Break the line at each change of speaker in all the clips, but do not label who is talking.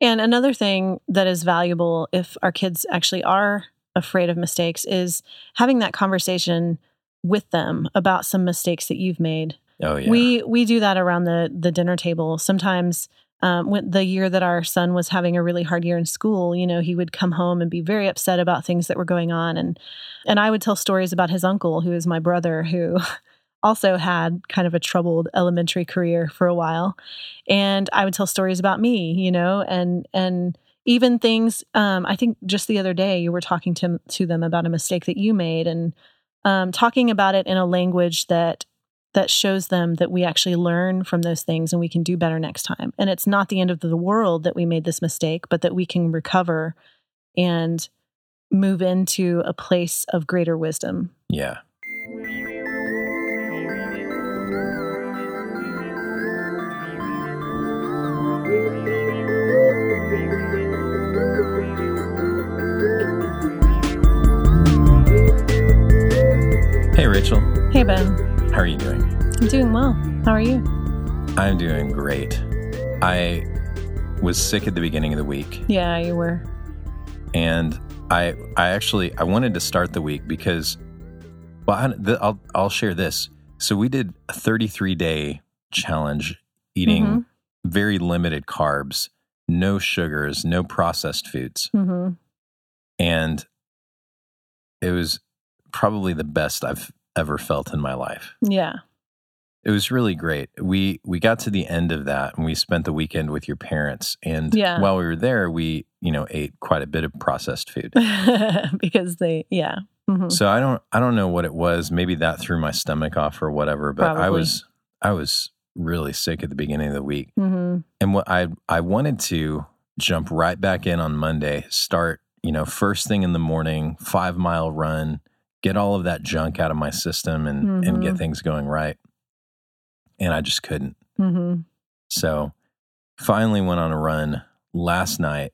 And another thing that is valuable if our kids actually are afraid of mistakes is having that conversation with them about some mistakes that you've made.
Oh yeah.
We we do that around the the dinner table. Sometimes um, when the year that our son was having a really hard year in school, you know, he would come home and be very upset about things that were going on, and and I would tell stories about his uncle, who is my brother, who also had kind of a troubled elementary career for a while, and I would tell stories about me, you know, and and even things. Um, I think just the other day you were talking to to them about a mistake that you made, and um, talking about it in a language that that shows them that we actually learn from those things and we can do better next time. And it's not the end of the world that we made this mistake, but that we can recover and move into a place of greater wisdom.
Yeah. Rachel.
Hey, Ben.
How are you doing?
I'm doing well. How are you?
I'm doing great. I was sick at the beginning of the week,
Yeah, you were.
and I I actually I wanted to start the week because well I, the, I'll I'll share this. So we did a 33 day challenge eating
Mhm.
very limited carbs, no sugars, no processed foods,
hmm
and it was probably the best I've ever felt in my life.
Yeah.
It was really great. We we got to the end of that and we spent the weekend with your parents and
Yeah.
while we were there we, you know, ate quite a bit of processed food.
because they, yeah. hmm
So I don't I don't know what it was. Maybe that threw my stomach off or whatever, but I was I was really sick at the beginning of the week.
hmm
And what I I wanted to jump right back in on Monday, start, you know, first thing in the morning, 5 mile run, get all of that junk out of my system and and get
Mhm.
things going right. And I just couldn't.
hmm
So finally went on a run last night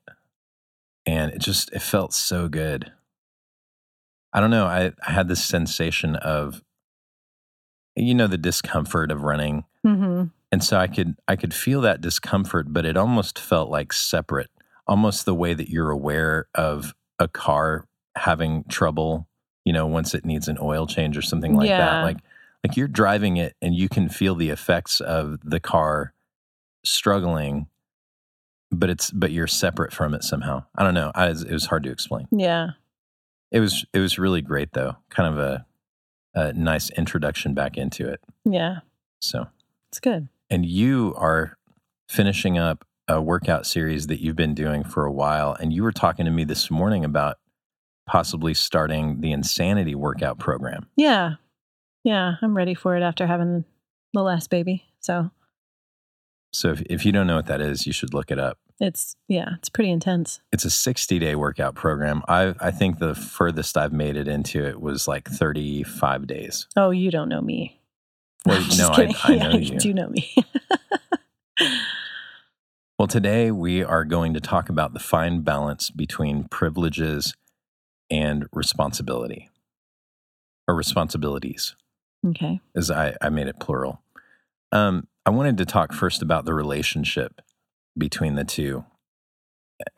and it just it felt so good. I don't know, I, I had this sensation of you know the discomfort of running.
hmm
And so I could I could feel that discomfort, but it almost felt like separate. Almost the way that you're aware of a car having trouble, you know, once it needs an oil change or something like that. Like like you're driving it and you can feel the effects of the car struggling but it's but you're separate from it somehow i don't know I, it was hard to explain
Yeah.
it was it was really great though kind of a, a nice introduction back into it
Yeah.
so
It's good.
and you are finishing up a workout series that you've been doing for a while and you were talking to me this morning about possibly starting the insanity workout program
Yeah. Yeah. I'm ready for it after having the last baby. So
so if, if you don't know what that is you should look it up
it's, yeah, it's pretty intense.
it's a 60 day workout program i i think the furthest i've made it into it was like 35 days
Oh, you don't know me.
Well, no, I-. I
Yeah,
know you.
do know me.
Well, today we are going to talk about the fine balance between privileges and responsibility, or responsibilities,
okay.
as I, I made it plural. Um, I wanted to talk first about the relationship between the two.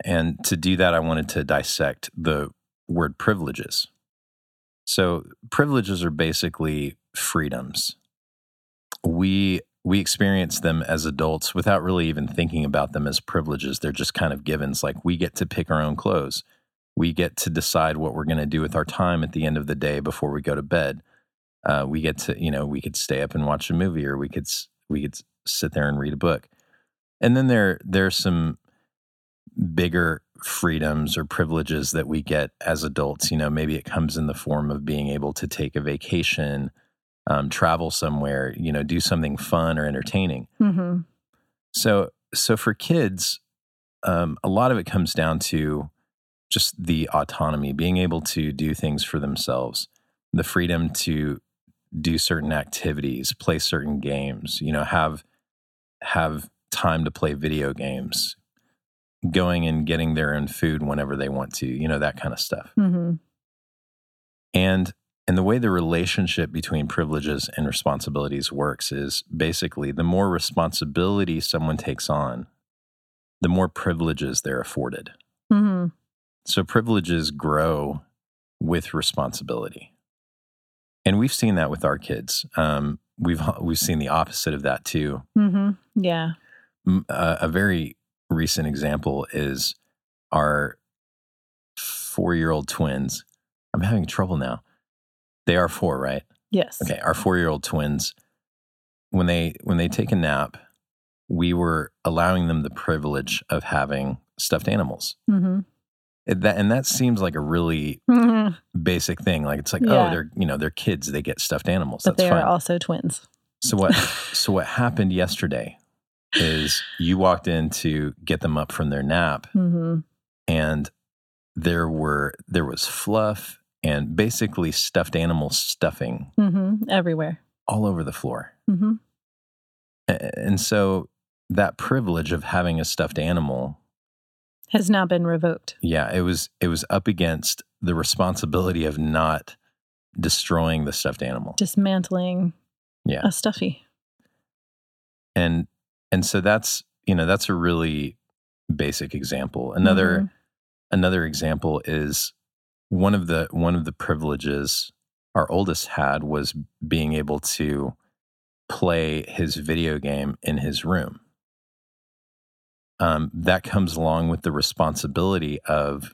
And to do that, I wanted to dissect the word privileges. So, privileges are basically freedoms. We we experience them as adults without really even thinking about them as privileges. They're just kind of givens. Like we get to pick our own clothes. We get to decide what we're going to do with our time at the end of the day before we go to bed. Uh, we get to, you know, we could stay up and watch a movie, or we could we could sit there and read a book. And then there there's some bigger freedoms or privileges that we get as adults. You know, maybe it comes in the form of being able to take a vacation, um, travel somewhere, you know, do something fun or entertaining.
hmm
So, so for kids, um, a lot of it comes down to just the autonomy, being able to do things for themselves, the freedom to do certain activities, play certain games, you know, have have time to play video games, going and getting their own food whenever they want to, you know, that kind of stuff.
hmm
And and the way the relationship between privileges and responsibilities works is basically the more responsibility someone takes on, the more privileges they're afforded. So privileges grow with responsibility. And we've seen that with our kids. Um, we've we've seen the opposite of that too.
hmm Yeah.
M- uh, a very recent example is our four-year-old twins. I'm having trouble now. They are four, right?
Yes.
Okay, our four-year-old twins. When they when they take a nap, we were allowing them the privilege of having stuffed animals.
hmm
It- that and that seems like a really
hmm
basic thing. Like it's like,
Yeah.
oh, they're you know they're kids. They get stuffed animals.
But
That's
they
fine.
are also twins.
so what? so what happened yesterday is you walked in to get them up from their nap,
hmm
and there were there was fluff and basically stuffed animal stuffing
hmm Everywhere.
all over the floor.
hmm
And so that privilege of having a stuffed animal,
Has now been revoked.
yeah, it was it was up against the responsibility of not destroying the stuffed animal.
Dismantling
Yeah.
a stuffy.
and and so that's you know that's a really basic example another
Mhm.
another example is one of the one of the privileges our oldest had was being able to play his video game in his room um, that comes along with the responsibility of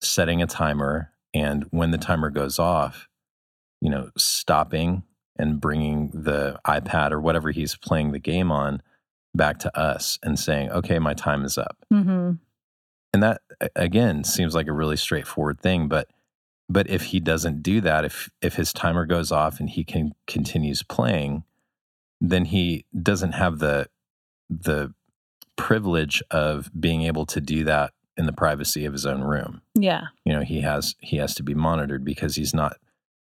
setting a timer and when the timer goes off you know stopping and bringing the ipad or whatever he's playing the game on back to us and saying okay my time is up
Mhm.
and that again seems like a really straightforward thing but but if he doesn't do that if if his timer goes off and he can continues playing then he doesn't have the the privilege of being able to do that in the privacy of his own room
Yeah.
you know he has he has to be monitored because he's not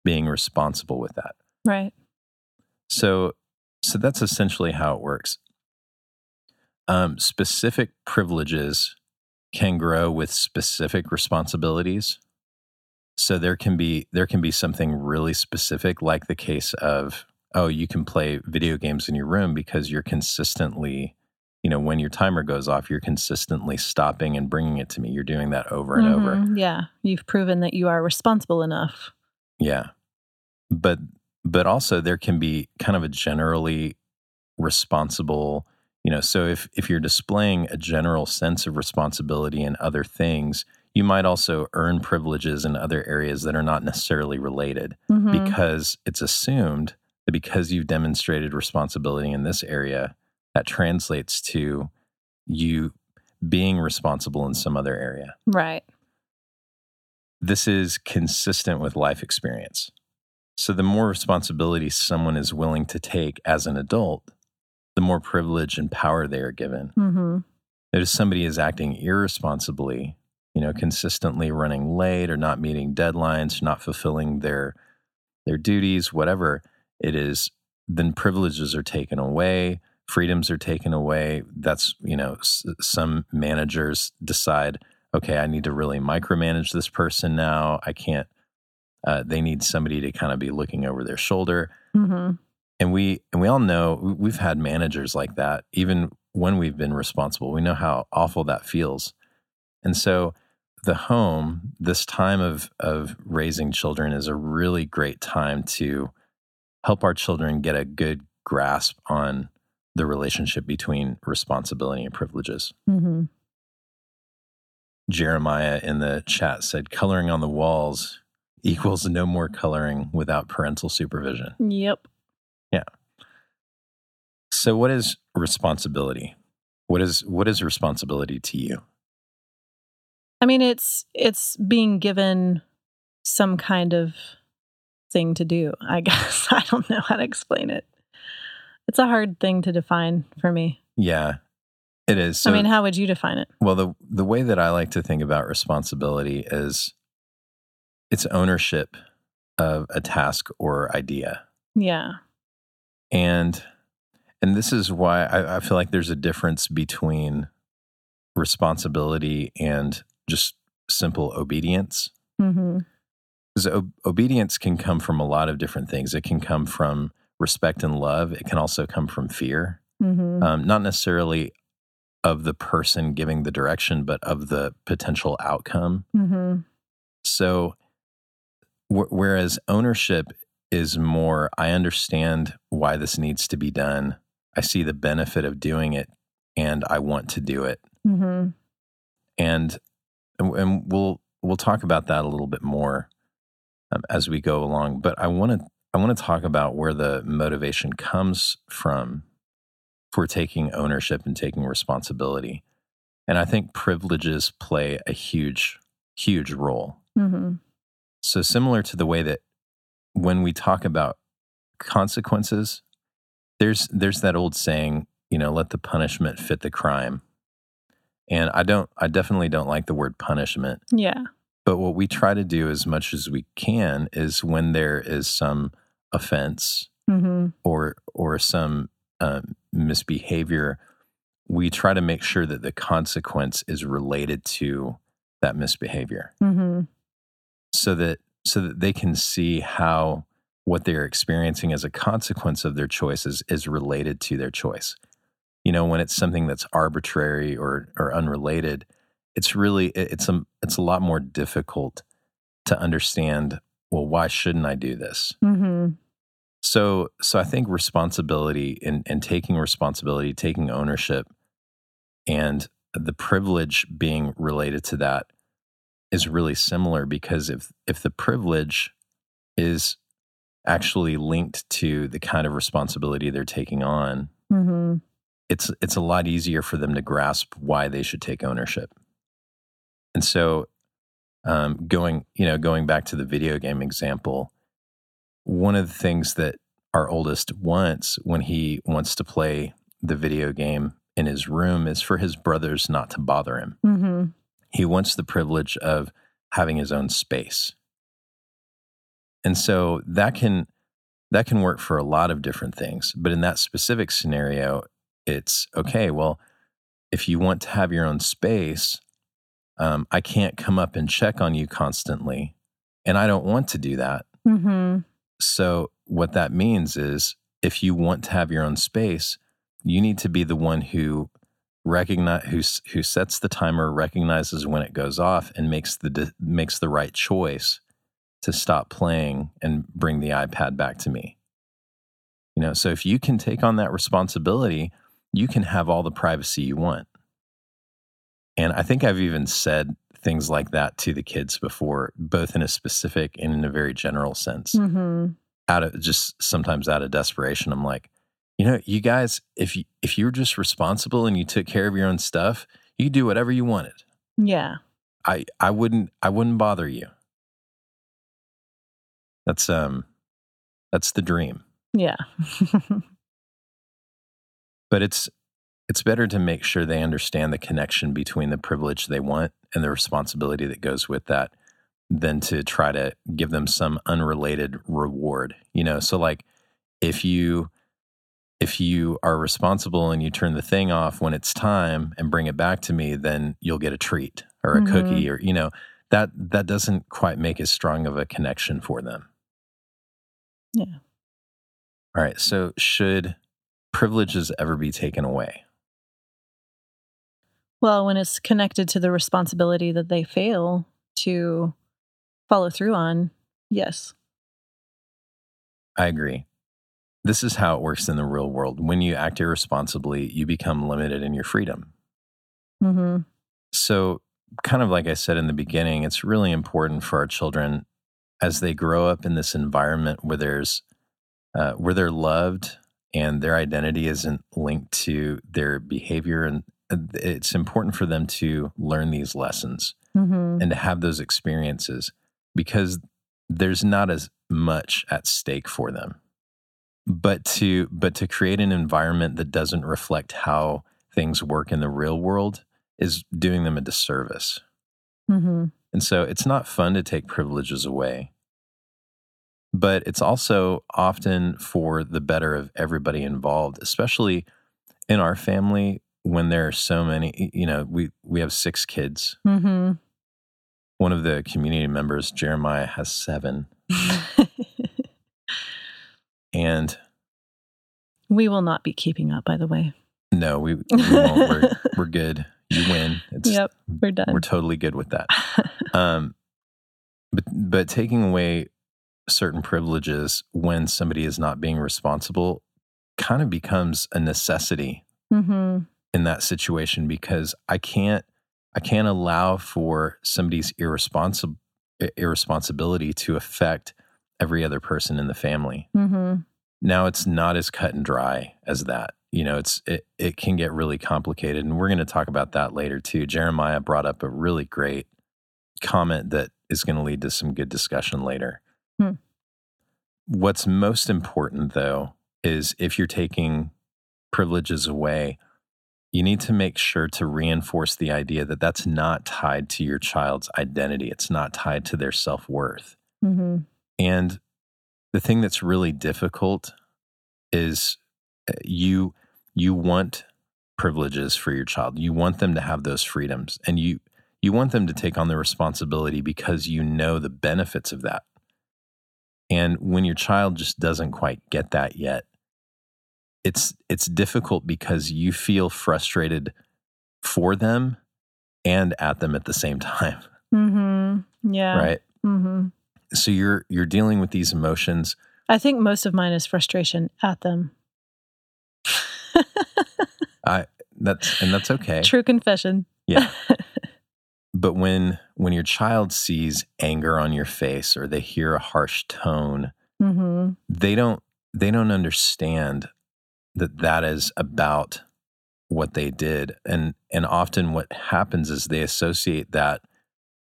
being responsible with that
Right.
so so that's essentially how it works um, specific privileges can grow with specific responsibilities so there can be there can be something really specific like the case of oh you can play video games in your room because you're consistently you know when your timer goes off you're consistently stopping and bringing it to me you're doing that over and over
Mhm. Yeah. You've proven that you are responsible enough.
Yeah. But but also there can be kind of a generally responsible, you know, so if if you're displaying a general sense of responsibility in other things, you might also earn privileges in other areas that are not necessarily related
Mhm.
because it's assumed that because you've demonstrated responsibility in this area, that translates to you being responsible in some other area
right.
this is consistent with life experience. So, the more responsibility someone is willing to take as an adult, the more privilege and power they are given.
hmm
if somebody is acting irresponsibly, you know, consistently running late or not meeting deadlines, not fulfilling their their duties, whatever it is, then privileges are taken away, freedoms are taken away. That's you know, s- some managers decide, okay, I need to really micromanage this person now. I can't. Uh, they need somebody to kind of be looking over their shoulder
hmm
and we and we all know we- we've had managers like that even when we've been responsible we know how awful that feels and so the home this time of of raising children is a really great time to help our children get a good grasp on the relationship between responsibility and privileges
hmm
jeremiah in the chat said coloring on the walls equals no more coloring without parental supervision
Yep. Yeah.
So what is responsibility? What is what is responsibility to you?
I mean, it's it's being given some kind of thing to do. I guess I don't know how to explain it. It's a hard thing to define for me.
Yeah. It is. So
I mean, how would you define it?
well the the way that I like to think about responsibility is it's ownership of a task or idea.
Yeah.
And and this is why I, I feel like there's a difference between responsibility and just simple obedience.
Mm-hmm.
Because o- obedience can come from a lot of different things. It can come from respect and love. It can also come from fear.
hmm
Um, not necessarily of the person giving the direction, but of the potential outcome.
Mm-hmm.
So, wh- whereas ownership is more, I understand why this needs to be done. I see the benefit of doing it, and I want to do it.
Mm-hmm.
And and we'll we'll talk about that a little bit more um, as we go along. But I want to I want to talk about where the motivation comes from for taking ownership and taking responsibility. And I think privileges play a huge, huge role.
Mm-hmm.
So, similar to the way that when we talk about consequences, there's there's that old saying, you know, let the punishment fit the crime. And I don't I definitely don't like the word punishment.
Yeah.
But what we try to do as much as we can is when there is some offense
Mm-hmm.
or or some um, misbehavior, we try to make sure that the consequence is related to that misbehavior,
Mm-hmm.
so that so that they can see how what they're experiencing as a consequence of their choices is related to their choice. You know, when it's something that's arbitrary or or unrelated, it's really it's a it's a lot more difficult to understand. Well, why shouldn't I do this?
Mm-hmm.
So, so I think responsibility and, and taking responsibility, taking ownership, and the privilege being related to that is really similar because if if the privilege is actually linked to the kind of responsibility they're taking on,
Mm-hmm.
it's it's a lot easier for them to grasp why they should take ownership. And so, um, going you know going back to the video game example, one of the things that our oldest wants when he wants to play the video game in his room is for his brothers not to bother him.
Mm-hmm.
He wants the privilege of having his own space. And so that can that can work for a lot of different things, but in that specific scenario, it's okay, well, if you want to have your own space, um, I can't come up and check on you constantly, and I don't want to do that.
Mm-hmm.
So, what that means is if you want to have your own space, you need to be the one who recognize who who sets the timer, recognizes when it goes off and makes the makes the right choice to stop playing and bring the iPad back to me. You know, so if you can take on that responsibility, you can have all the privacy you want. And I think I've even said things like that to the kids before, both in a specific and in a very general sense
Mm-hmm.
out of just sometimes out of desperation i'm like you know you guys if you if you're just responsible and you took care of your own stuff you could do whatever you wanted
Yeah.
i i wouldn't i wouldn't bother you that's um that's the dream
Yeah.
but it's it's better to make sure they understand the connection between the privilege they want and the responsibility that goes with that than to try to give them some unrelated reward you know so like if you if you are responsible and you turn the thing off when it's time and bring it back to me then you'll get a treat or a
Mhm.
cookie or you know that that doesn't quite make as strong of a connection for them
Yeah.
all right so should privileges ever be taken away
well, when it's connected to the responsibility that they fail to follow through on, yes.
I agree. This is how it works in the real world. When you act irresponsibly, you become limited in your freedom.
Mm-hmm.
So, kind of like I said in the beginning, it's really important for our children as they grow up in this environment where there's uh, where they're loved and their identity isn't linked to their behavior, and it's important for them to learn these lessons
Mm-hmm.
and to have those experiences because there's not as much at stake for them but to but to create an environment that doesn't reflect how things work in the real world is doing them a disservice
Mm-hmm.
and so it's not fun to take privileges away but it's also often for the better of everybody involved especially in our family when there are so many you know we we have six kids
Mm-hmm.
one of the community members jeremiah has seven and
we will not be keeping up, by the way.
No, we, we won't. We're, we're good. You win. It's,
yep, we're done.
We're totally good with that. um, but but taking away certain privileges when somebody is not being responsible kind of becomes a necessity
mm-hmm.
In that situation because I can't I can't allow for somebody's irresponsible irresponsibility to affect every other person in the family.
Mm-hmm.
Now it's not as cut and dry as that. You know, it's it it can get really complicated, and we're going to talk about that later too. Jeremiah brought up a really great comment that is going to lead to some good discussion later.
Hmm.
What's most important, though, is if you're taking privileges away, you need to make sure to reinforce the idea that that's not tied to your child's identity. It's not tied to their self worth.
Mm-hmm.
And the thing that's really difficult is uh, you you want privileges for your child. You want them to have those freedoms, and you you want them to take on the responsibility because you know the benefits of that. And when your child just doesn't quite get that yet, it's it's difficult because you feel frustrated for them and at them at the same time.
Mm-hmm. Yeah.
Right.
Mm-hmm.
So you're you're dealing with these emotions.
I think most of mine is frustration at them.
I that's and that's okay.
True confession.
Yeah. but when when your child sees anger on your face or they hear a harsh tone,
mm-hmm.
they don't they don't understand that that is about what they did. And and often what happens is they associate that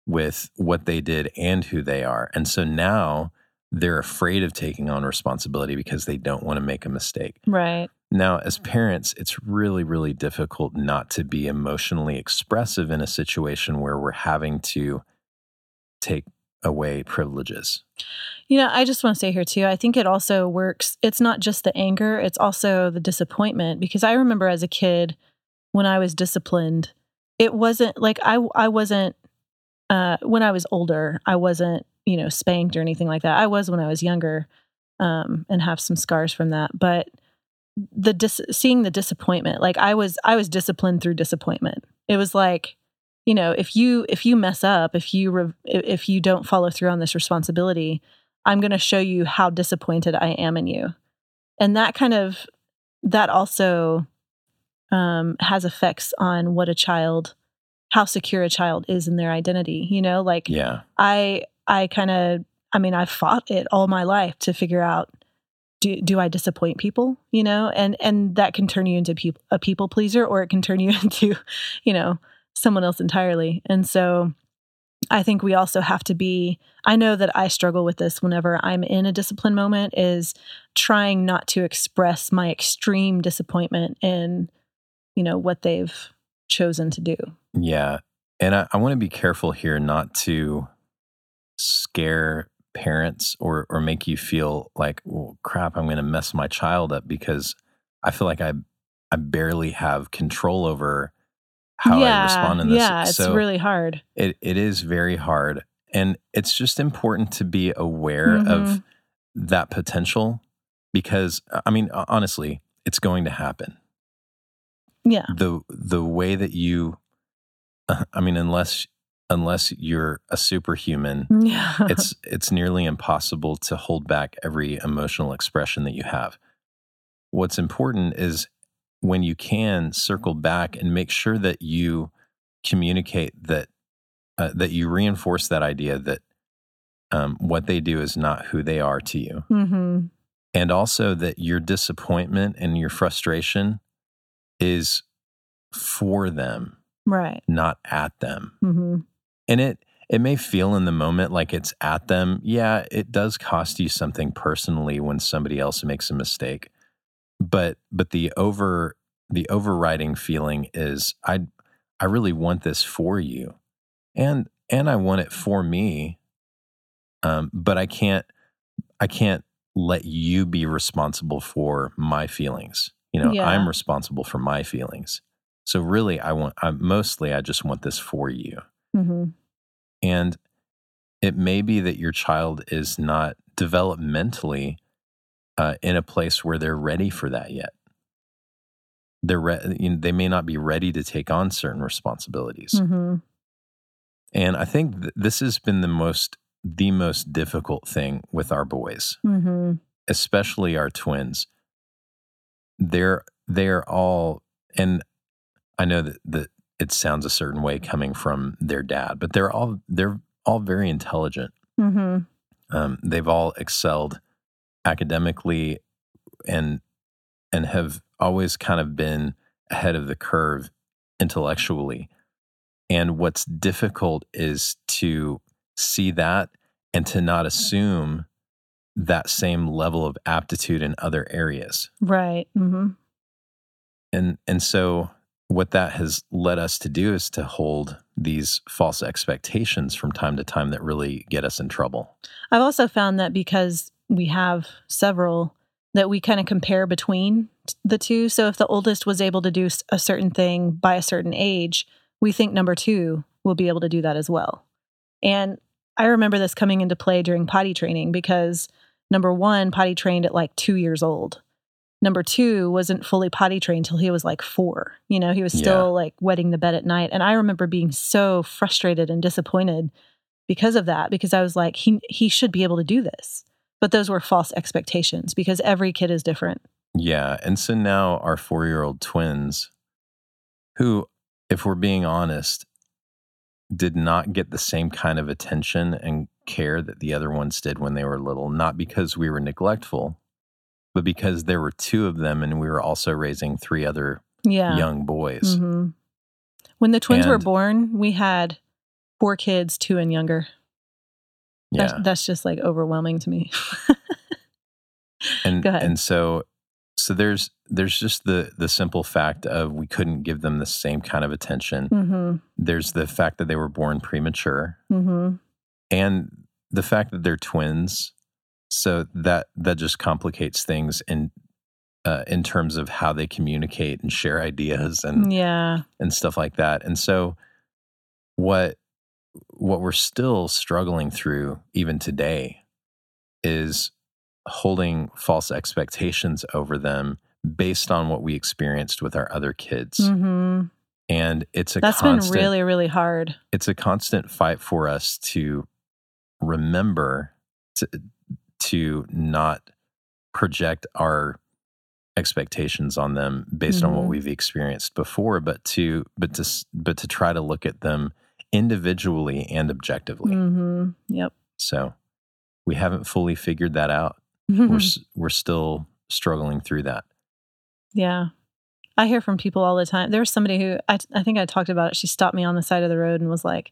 with what they did and who they are. And so now they're afraid of taking on responsibility because they don't want to make a mistake.
Right.
Now as parents it's really really difficult not to be emotionally expressive in a situation where we're having to take away privileges
you know, I just want to say here too, I think it also works. It's not just the anger, it's also the disappointment because I remember as a kid when I was disciplined, it wasn't like I I wasn't uh when I was older, I wasn't, you know, spanked or anything like that. I was when I was younger um and have some scars from that, but the dis- seeing the disappointment, like I was I was disciplined through disappointment. It was like you know if you if you mess up if you re- if you don't follow through on this responsibility I'm going to show you how disappointed I am in you. And that kind of, that also um, has effects on what a child, how secure a child is in their identity. You know, like,
yeah,
I, I kind of, I mean, I've fought it all my life to figure out do, do I disappoint people, you know, and, and that can turn you into people, a people pleaser, or it can turn you into, you know, someone else entirely. And so I think we also have to be I know that I struggle with this whenever I'm in a discipline moment is trying not to express my extreme disappointment in you know what they've chosen to do.
Yeah. And I, I want to be careful here not to scare parents or or make you feel like, well, crap, I'm going to mess my child up because I feel like I I barely have control over how
yeah,
I respond in this.
Yeah, it's
so
really hard.
It it is very hard. And it's just important to be aware
Mhm.
of that potential because I mean honestly, it's going to happen.
Yeah.
The the way that you I mean unless unless you're a superhuman,
Yeah.
it's it's nearly impossible to hold back every emotional expression that you have. What's important is when you can circle back and make sure that you communicate that uh, that you reinforce that idea that um, what they do is not who they are to you,
hmm
and also that your disappointment and your frustration is for them,
Right.
not at them.
hmm
And it it may feel in the moment like it's at them. Yeah, it does cost you something personally when somebody else makes a mistake. But but the over the overriding feeling is I I really want this for you. And and I want it for me. Um, but I can't I can't let you be responsible for my feelings. You know,
Yeah.
I'm responsible for my feelings. So really I want I mostly I just want this for you.
hmm
And it may be that your child is not developmentally uh, in a place where they're ready for that yet. they're re- you know, they may not be ready to take on certain responsibilities.
hmm
And I think th- this has been the most the most difficult thing with our boys,
hmm
especially our twins. They're they're all and I know that that it sounds a certain way coming from their dad, but they're all they're all very intelligent.
hmm
Um, they've all excelled academically and and have always kind of been ahead of the curve intellectually. And what's difficult is to see that and to not assume that same level of aptitude in other areas.
Right. Mm-hmm.
And and so what that has led us to do is to hold these false expectations from time to time that really get us in trouble.
I've also found that because we have several that we kind of compare between the two. So if the oldest was able to do a certain thing by a certain age, we think number two will be able to do that as well. And I remember this coming into play during potty training because number one potty trained at like two years old. Number two wasn't fully potty trained till he was like four. You know, he was still
Yeah.
like wetting the bed at night. And I remember being so frustrated and disappointed because of that, because I was like, he he should be able to do this. But those were false expectations because every kid is different.
Yeah. And so now our four year old twins, who, if we're being honest, did not get the same kind of attention and care that the other ones did when they were little, not because we were neglectful, but because there were two of them and we were also raising three other
Yeah.
young boys.
hmm When the twins were born, we had four kids, two and younger.
Yeah.
That's, that's just like overwhelming to me.
and
Go ahead.
and so so there's there's just the the simple fact of we couldn't give them the same kind of attention.
hmm
There's the fact that they were born premature
hmm
and the fact that they're twins so that that just complicates things in uh, in terms of how they communicate and share ideas and
Yeah.
and stuff like that and so what what we're still struggling through even today is holding false expectations over them based on what we experienced with our other kids
hmm
and it's a
That's
constant
been really, really hard.
it's a constant fight for us to remember to, to not project our expectations on them based on what
Mhm.
we've experienced before but to but to but to try to look at them individually and objectively
hmm Yep.
so we haven't fully figured that out we're we're still struggling through that
yeah. I hear from people all the time. There was somebody who I, I think I talked about it. She stopped me on the side of the road and was like,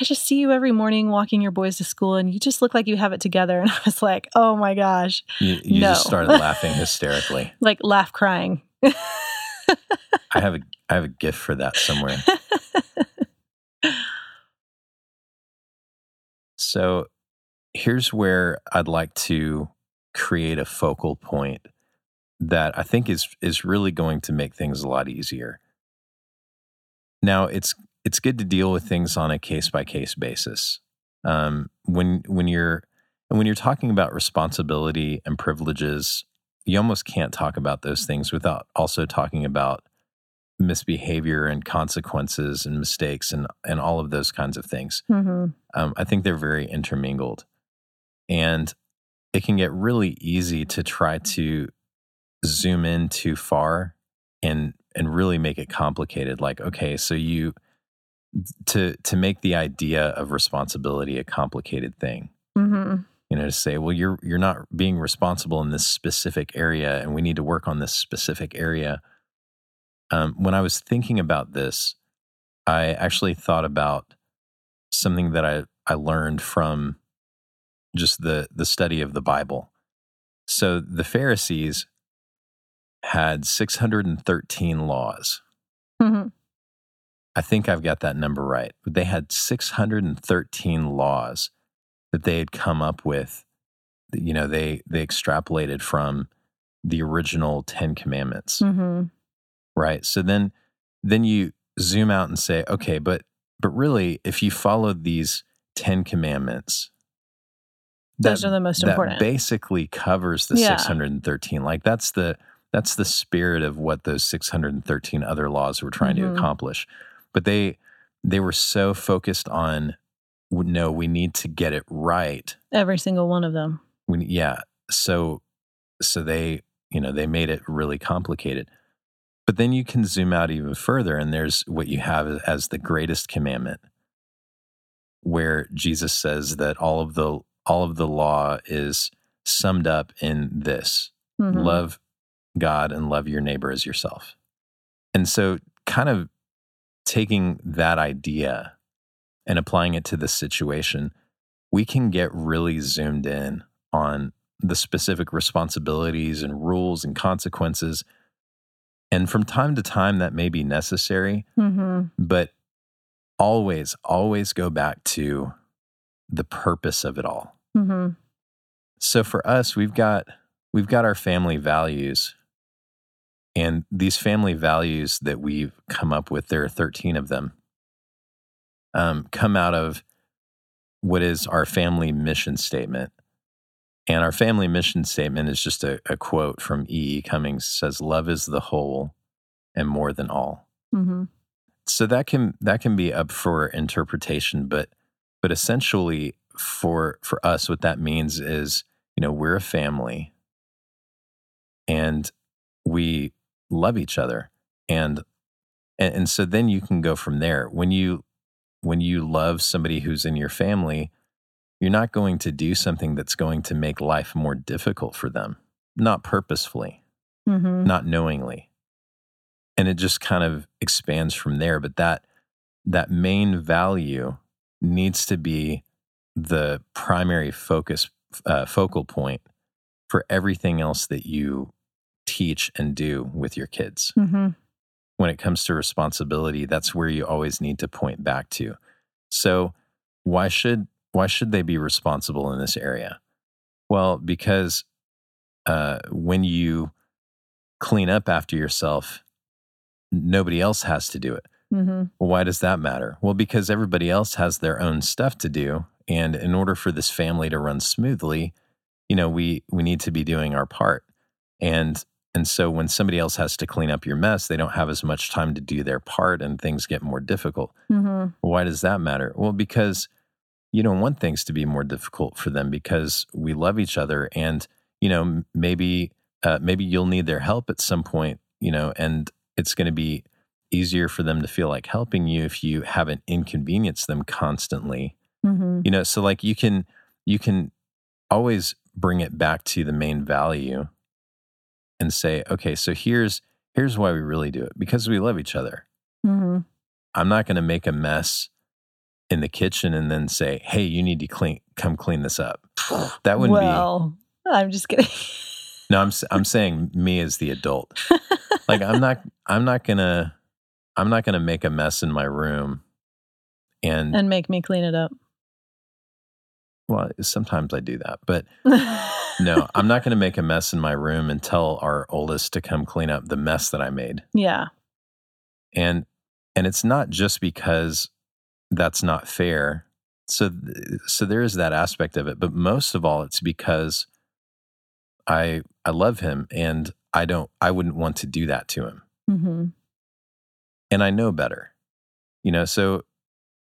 I just see you every morning walking your boys to school and you just look like you have it together. And I was like, oh my gosh.
you, you just started laughing hysterically
Like laugh crying.
i have a i have a gift for that somewhere So here's where I'd like to create a focal point that I think is is really going to make things a lot easier. Now it's it's good to deal with things on a case by case basis. Um, when when you're and when you're talking about responsibility and privileges, you almost can't talk about those things without also talking about misbehavior and consequences and mistakes and and all of those kinds of things
hmm
um, I think they're very intermingled. And it can get really easy to try to zoom in too far and and really make it complicated. Like, okay, so you to to make the idea of responsibility a complicated thing.
hmm
You know, to say, well, you're you're not being responsible in this specific area, and we need to work on this specific area. Um, when I was thinking about this, I actually thought about something that I, I learned from just the, the study of the Bible. So the Pharisees had 613 laws.
hmm
I think I've got that number right. But they had 613 laws that they had come up with. You know, they they extrapolated from the original 10 commandments.
hmm
right so then then you zoom out and say okay but but really if you followed these 10 commandments
Those are the most
that
important.
basically covers the
Yeah.
613 like that's the That's the spirit of what those 613 other laws were trying
Mhm.
to accomplish. But they they were so focused on no, we need to get it right.
Every single one of them.
We, yeah. So so they, you know, they made it really complicated. But then you can zoom out even further and there's what you have as the greatest commandment where Jesus says that all of the all of the law is summed up in this
Mhm.
love God and love your neighbor as yourself. And so, kind of taking that idea and applying it to this situation, we can get really zoomed in on the specific responsibilities and rules and consequences. And from time to time, that may be necessary,
Mhm.
but always, always go back to the purpose of it all.
Mhm.
So for us, we've got we've got our family values. And these family values that we've come up with, there are 13 of them, um, come out of what is our family mission statement. And our family mission statement is just a, a quote from E. E. Cummings says, Love is the whole and more than all.
Mhm.
So that can that can be up for interpretation, but but essentially for for us, what that means is, you know, we're a family and we love each other. And and, and so then you can go from there. When you when you love somebody who's in your family, you're not going to do something that's going to make life more difficult for them, not purposefully
Mhm.
not knowingly and it just kind of expands from there but that that main value needs to be the primary focus uh, focal point for everything else that you teach and do with your kids
Mm-hmm.
when it comes to responsibility that's where you always need to point back to so why should why should they be responsible in this area? Well because uh, when you clean up after yourself nobody else has to do it.
Mhm.
well why does that matter? Well because everybody else has their own stuff to do and in order for this family to run smoothly you know we we need to be doing our part. And and so when somebody else has to clean up your mess they don't have as much time to do their part and things get more difficult.
Mhm.
why does that matter? Well because you don't want things to be more difficult for them because we love each other and you know maybe uh, maybe you'll need their help at some point you know and it's going to be easier for them to feel like helping you if you haven't inconvenienced them constantly
Mhm.
you know so like you can you can always bring it back to the main value and say okay so here's here's why we really do it because we love each other
Mhm.
i'm not going to make a mess in the kitchen and then say hey you need to clean come clean this up that wouldn't be
well, I'm just kidding.
no i'm i'm saying me as the adult like i'm not i'm not going to i'm not going to make a mess in my room and,
and make me clean it up.
well sometimes i do that but no i'm not going to make a mess in my room and tell our oldest to come clean up the mess that i made
Yeah.
and and it's not just because that's not fair. So so there is that aspect of it but most of all it's because i i love him and i don't i wouldn't want to do that to him.
Hmm
and i know better you know so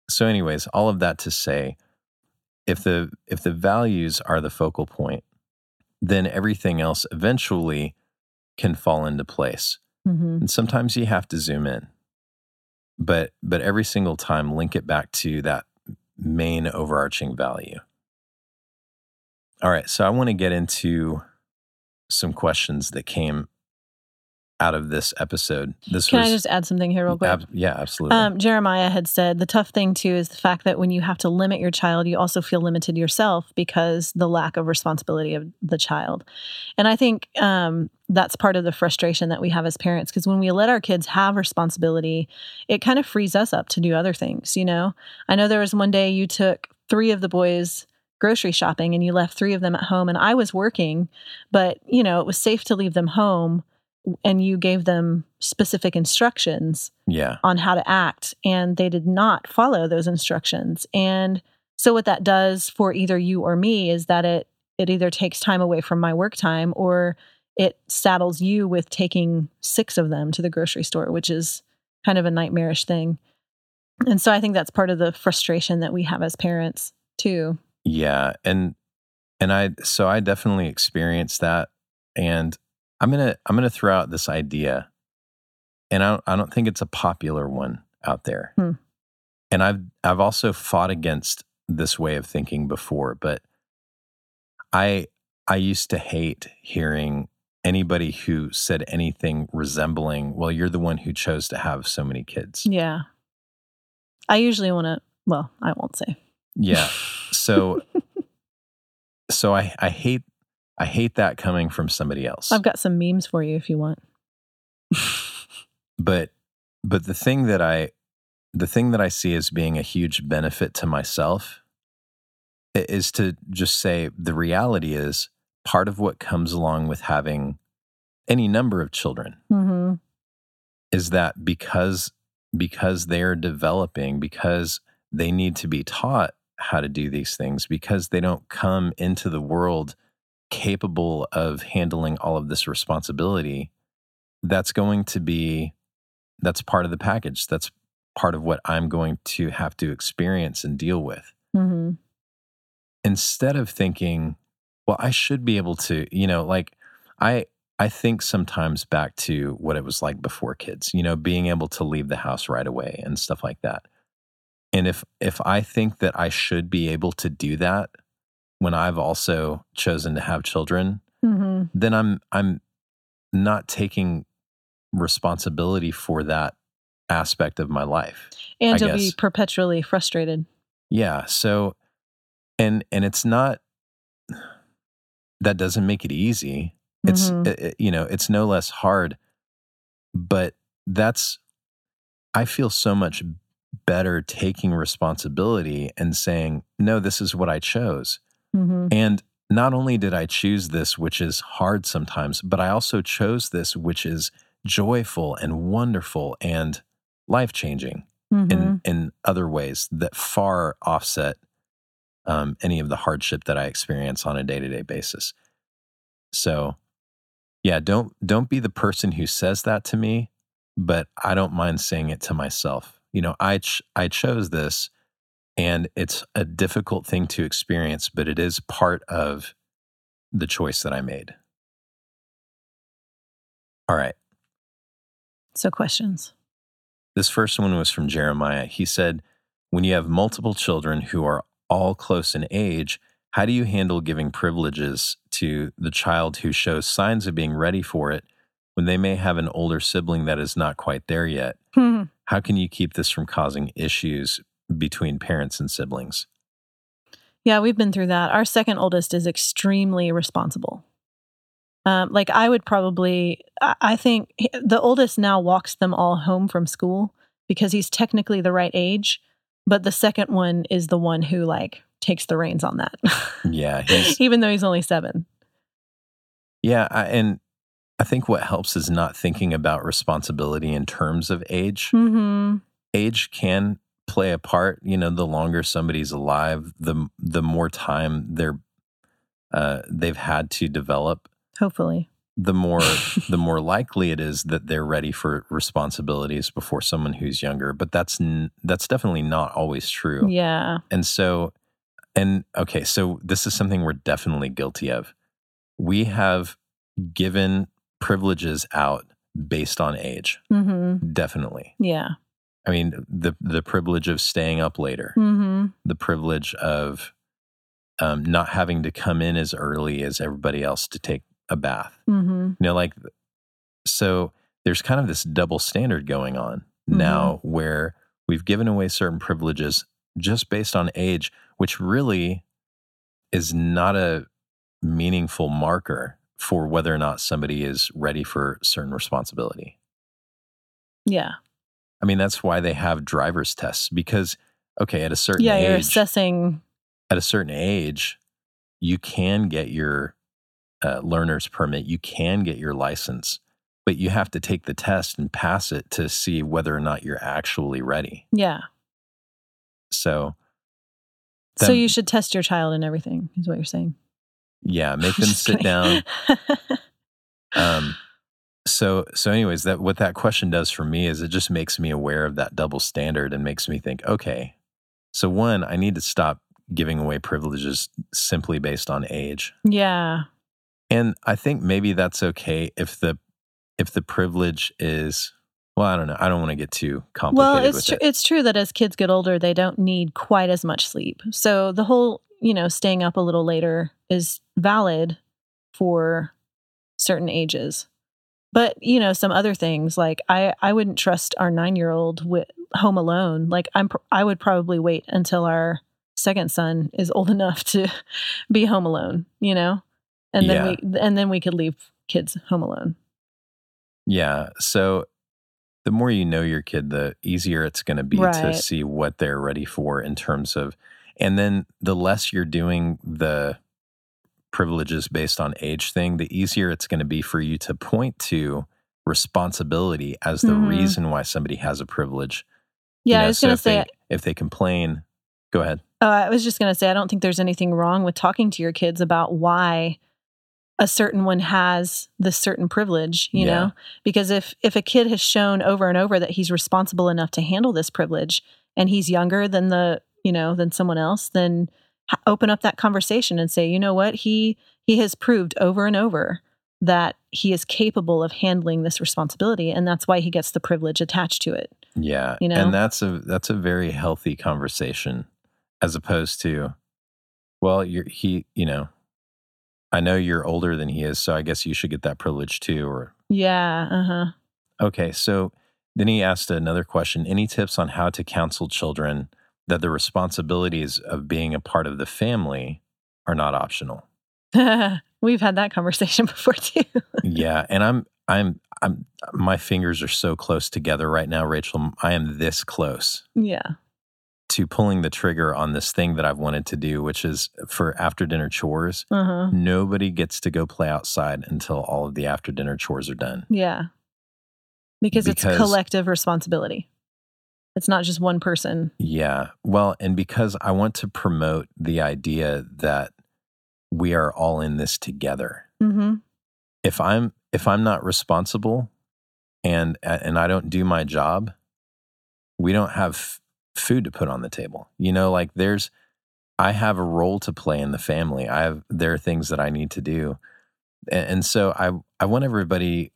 so anyways all of that to say if the if the values are the focal point then everything else eventually can fall into place.
Hmm
and sometimes you have to zoom in but but every single time link it back to that main overarching value. All right so i want to get into some questions that came out of this episode this
Can
was
I just add something here real quick?
ab- yeah absolutely
Um, Jeremiah had said the tough thing too is the fact that when you have to limit your child, you also feel limited yourself because the lack of responsibility of the child. And I think um, that's part of the frustration that we have as parents because when we let our kids have responsibility, it kind of frees us up to do other things. You know, I know there was one day you took three of the boys grocery shopping and you left three of them at home and I was working, but you know, it was safe to leave them home and you gave them specific instructions
yeah
on how to act and they did not follow those instructions and so what that does for either you or me is that it it either takes time away from my work time or it saddles you with taking six of them to the grocery store, which is kind of a nightmarish thing. And so I think that's part of the frustration that we have as parents too.
Yeah, and and I so I definitely experienced that and I'm going to I'm to throw out this idea and I don't, I don't think it's a popular one out there.
Hmm.
And I've I've also fought against this way of thinking before, but I I used to hate hearing anybody who said anything resembling, well, you're the one who chose to have so many kids.
Yeah. I usually want to, well, I won't say.
Yeah. So so I I hate I hate that coming from somebody else.
I've got some memes for you if you want.
but but the thing that I the thing that I see as being a huge benefit to myself is to just say the reality is part of what comes along with having any number of children
hmm
is that because because they're developing because they need to be taught how to do these things because they don't come into the world capable of handling all of this responsibility that's going to be that's part of the package. That's part of what i'm going to have to experience and deal with.
Hmm
instead of thinking well i should be able to you know like i i think sometimes back to what it was like before kids you know being able to leave the house right away and stuff like that. And if if i think that i should be able to do that when i've also chosen to have children
hmm
then i'm i'm not taking responsibility for that aspect of my life
And you'll be perpetually frustrated.
Yeah. So, and and it's not that doesn't make it easy. It's
Mhm.
it- it- you know it's no less hard, but that's I feel so much better taking responsibility and saying no, this is what I chose,
hmm
and not only did I choose this, which is hard sometimes, but I also chose this, which is joyful and wonderful and life changing
hmm
in in other ways that far offset um, any of the hardship that I experience on a day to day basis. So, yeah, don't don't be the person who says that to me, but I don't mind saying it to myself. You know, I ch- I chose this, and it's a difficult thing to experience, but it is part of the choice that I made. All right.
So, questions.
This first one was from Jeremiah. He said, When you have multiple children who are all close in age, how do you handle giving privileges to the child who shows signs of being ready for it when they may have an older sibling that is not quite there yet?
Hmm.
How can you keep this from causing issues between parents and siblings?
Yeah, we've been through that. Our second oldest is extremely responsible. Um, like I would probably, I I think the oldest now walks them all home from school because he's technically the right age, but the second one is the one who like takes the reins on that,
Yeah,
even though he's only seven.
yeah, I, and I think what helps is not thinking about responsibility in terms of age.
hmm
age can play a part. You know, the longer somebody's alive, the the more time they're uh, they've had to develop,
Hopefully,
the more the more likely it is that they're ready for responsibilities before someone who's younger. But that's n- that's definitely not always true.
yeah.
And so, and okay, so this is something we're definitely guilty of. We have given privileges out based on age,
hmm
definitely.
Yeah.
I mean, the the privilege of staying up later,
hmm
the privilege of um, not having to come in as early as everybody else to take a bath.
hmm
You know, like so. There's kind of this double standard going on
Mhm.
now, where we've given away certain privileges just based on age, which really is not a meaningful marker for whether or not somebody is ready for certain responsibility.
Yeah.
I mean, that's why they have driver's tests because, okay, at a certain
Yeah. You're assessing.
at a certain age, you can get your uh, learner's permit, you can get your license, but you have to take the test and pass it to see whether or not you're actually ready.
Yeah.
So,
so you should test your child and everything, is what you're saying.
yeah, make them sit
kidding.
down, Um, so so anyways, that what that question does for me is it just makes me aware of that double standard and makes me think, okay, so one, I need to stop giving away privileges simply based on age.
Yeah.
And I think maybe that's okay if the if the privilege is well, I don't know. I don't want to get too complicated.
Well, it's true
it.
it's true that as kids get older, they don't need quite as much sleep. So the whole, you know, staying up a little later is valid for certain ages. But, you know, some other things like I I wouldn't trust our 9-year-old with home alone. Like I'm pr- I would probably wait until our second son is old enough to be home alone, you know? And then we and then we could leave kids home alone.
Yeah. So the more you know your kid, the easier it's going to be to see what they're ready for in terms of, and then the less you're doing the privileges based on age thing, the easier it's going to be for you to point to responsibility as the
Mhm.
reason why somebody has a privilege. You
Yeah,
know,
I was
so
going to
if they-
say
if they complain, go ahead.
Uh, I was just going to say, I don't think there's anything wrong with talking to your kids about why a certain one has this certain privilege, you
Yeah.
know? Because if if a kid has shown over and over that he's responsible enough to handle this privilege and he's younger than the, you know, than someone else, then open up that conversation and say, "You know what? He he has proved over and over that he is capable of handling this responsibility and that's why he gets the privilege attached to it."
Yeah.
You know?
And that's a that's a very healthy conversation as opposed to well, you're he, you know, I know you're older than he is, so I guess you should get that privilege too or
Yeah, uh-huh.
Okay, so then he asked another question, any tips on how to counsel children that the responsibilities of being a part of the family are not optional?
We've had that conversation before too.
yeah, and I'm I'm I'm my fingers are so close together right now, Rachel. I am this close.
yeah.
to pulling the trigger on this thing that I've wanted to do, which is for after dinner chores.
Uh-huh.
Nobody gets to go play outside until all of the after dinner chores are done.
Yeah. Because,
Because-
it's collective responsibility. It's not just one person.
Yeah. Well, and because I want to promote the idea that we are all in this together.
Mm-hmm.
If I'm if I'm not responsible and and I don't do my job, we don't have f- food to put on the table. You know, like there's I have a role to play in the family. I have there are things that I need to do. And, and so I I want everybody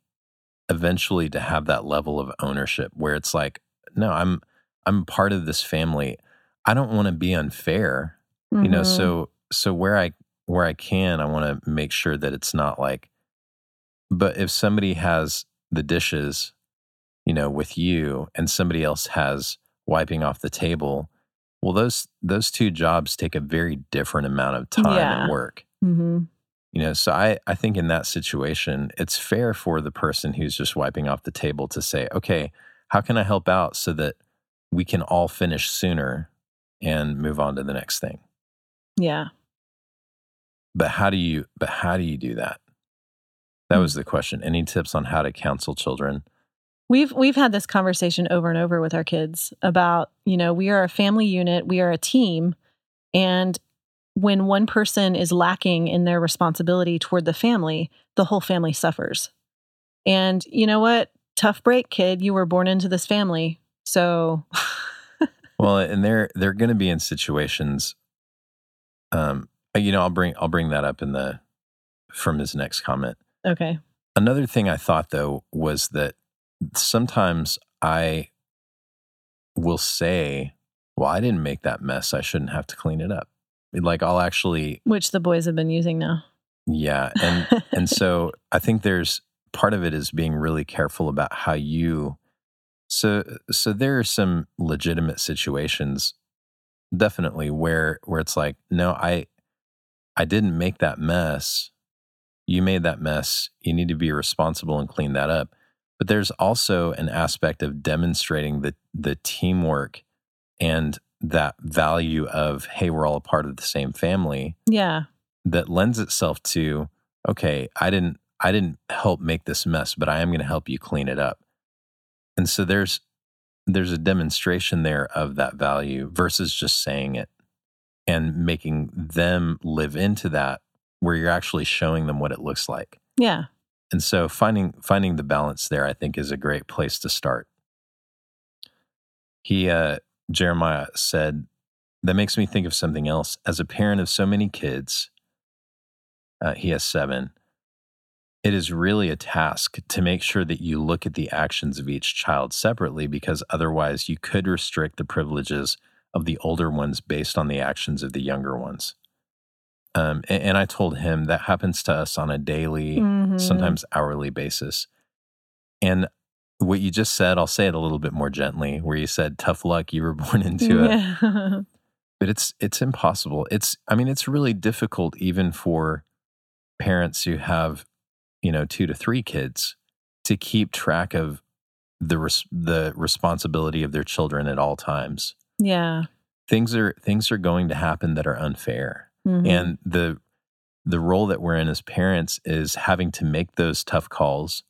eventually to have that level of ownership where it's like, no, I'm I'm part of this family. I don't want to be unfair you know
Mhm.
so so where i where i can i want to make sure that it's not like but if somebody has the dishes you know with you and somebody else has wiping off the table well those those two jobs take a very different amount of time
Yeah.
and work
Mhm.
you know so i i think in that situation it's fair for the person who's just wiping off the table to say okay how can i help out so that we can all finish sooner and move on to the next thing
Yeah.
but how do you but how do you do that that
Hmm.
was the question any tips on how to counsel children
We've we've had this conversation over and over with our kids about, you know, we are a family unit, we are a team, and when one person is lacking in their responsibility toward the family, the whole family suffers. And you know what? Tough break, kid. You were born into this family. So
well and they're they're going to be in situations um you know i'll bring i'll bring that up in the from his next comment
okay.
another thing i thought though was that sometimes i will say well i didn't make that mess i shouldn't have to clean it up like i'll actually
Which the boys have been using now.
yeah and and so I think there's part of it is being really careful about how you so so there are some legitimate situations definitely where where it's like no I I didn't make that mess. You made that mess. You need to be responsible and clean that up. But there's also an aspect of demonstrating the the teamwork and that value of hey we're all a part of the same family
yeah.
that lends itself to okay i didn't i didn't help make this mess but i am going to help you clean it up and so there's there's a demonstration there of that value versus just saying it and making them live into that where you're actually showing them what it looks like
Yeah.
And so finding finding the balance there, I think, is a great place to start. He uh, Jeremiah said, "That makes me think of something else. As a parent of so many kids, uh, he has seven. It is really a task to make sure that you look at the actions of each child separately, because otherwise, you could restrict the privileges of the older ones based on the actions of the younger ones." Um, and, and, I told him that happens to us on a daily, mm-hmm. sometimes hourly basis. And what you just said, I'll say it a little bit more gently, where you said, tough luck, you were born into it. but it's it's impossible. It's I mean, it's really difficult even for parents who have, you know, two to three kids to keep track of the res- the responsibility of their children at all times.
Yeah.
Things are things are going to happen that are unfair Mm-hmm. And the the role that we're in as parents is having to make those tough calls.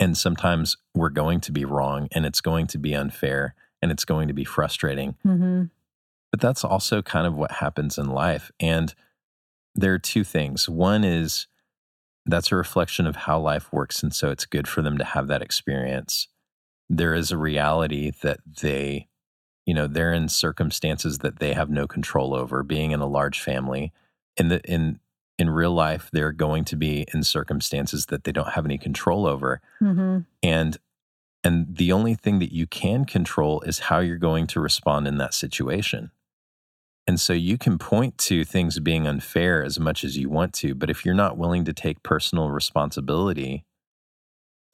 And sometimes we're going to be wrong and it's going to be unfair and it's going to be frustrating.
Mm-hmm.
But that's also kind of what happens in life. And there are two things. One is that's a reflection of how life works. And so it's good for them to have that experience. There is a reality that they you know they're in circumstances that they have no control over being in a large family in the in in real life they're going to be in circumstances that they don't have any control over
mm-hmm.
and and the only thing that you can control is how you're going to respond in that situation and so you can point to things being unfair as much as you want to but if you're not willing to take personal responsibility